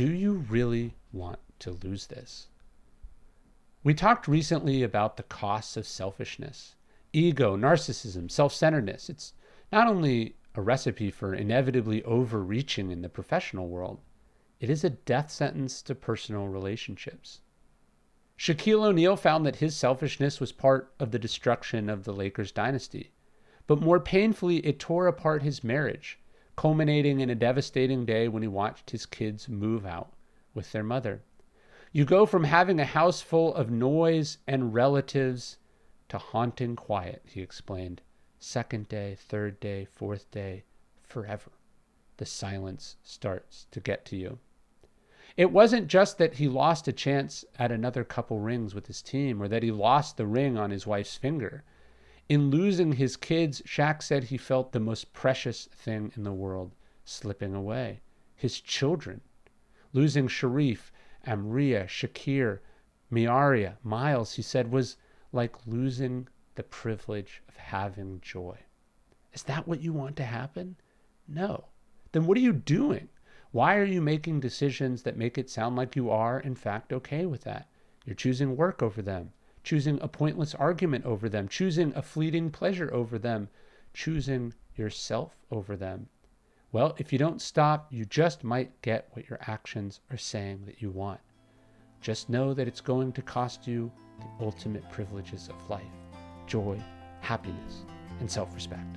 Do you really want to lose this? We talked recently about the costs of selfishness, ego, narcissism, self centeredness. It's not only a recipe for inevitably overreaching in the professional world, it is a death sentence to personal relationships. Shaquille O'Neal found that his selfishness was part of the destruction of the Lakers dynasty, but more painfully, it tore apart his marriage culminating in a devastating day when he watched his kids move out with their mother. You go from having a house full of noise and relatives to haunting quiet, he explained. Second day, third day, fourth day, forever. The silence starts to get to you. It wasn't just that he lost a chance at another couple rings with his team or that he lost the ring on his wife's finger. In losing his kids, Shaq said he felt the most precious thing in the world slipping away his children. Losing Shareef, Amirah, Shaqir, Me'arah, Myles, he said, was like losing the privilege of having joy. Is that what you want to happen? No. Then what are you doing? Why are you making decisions that make it sound like you are, in fact, okay with that? You're choosing work over them choosing a pointless argument over them, choosing a fleeting pleasure over them, choosing yourself over them. Well, if you don't stop, you just might get what your actions are saying that you want. Just know that it's going to cost you the ultimate privileges of life joy, happiness, and self respect.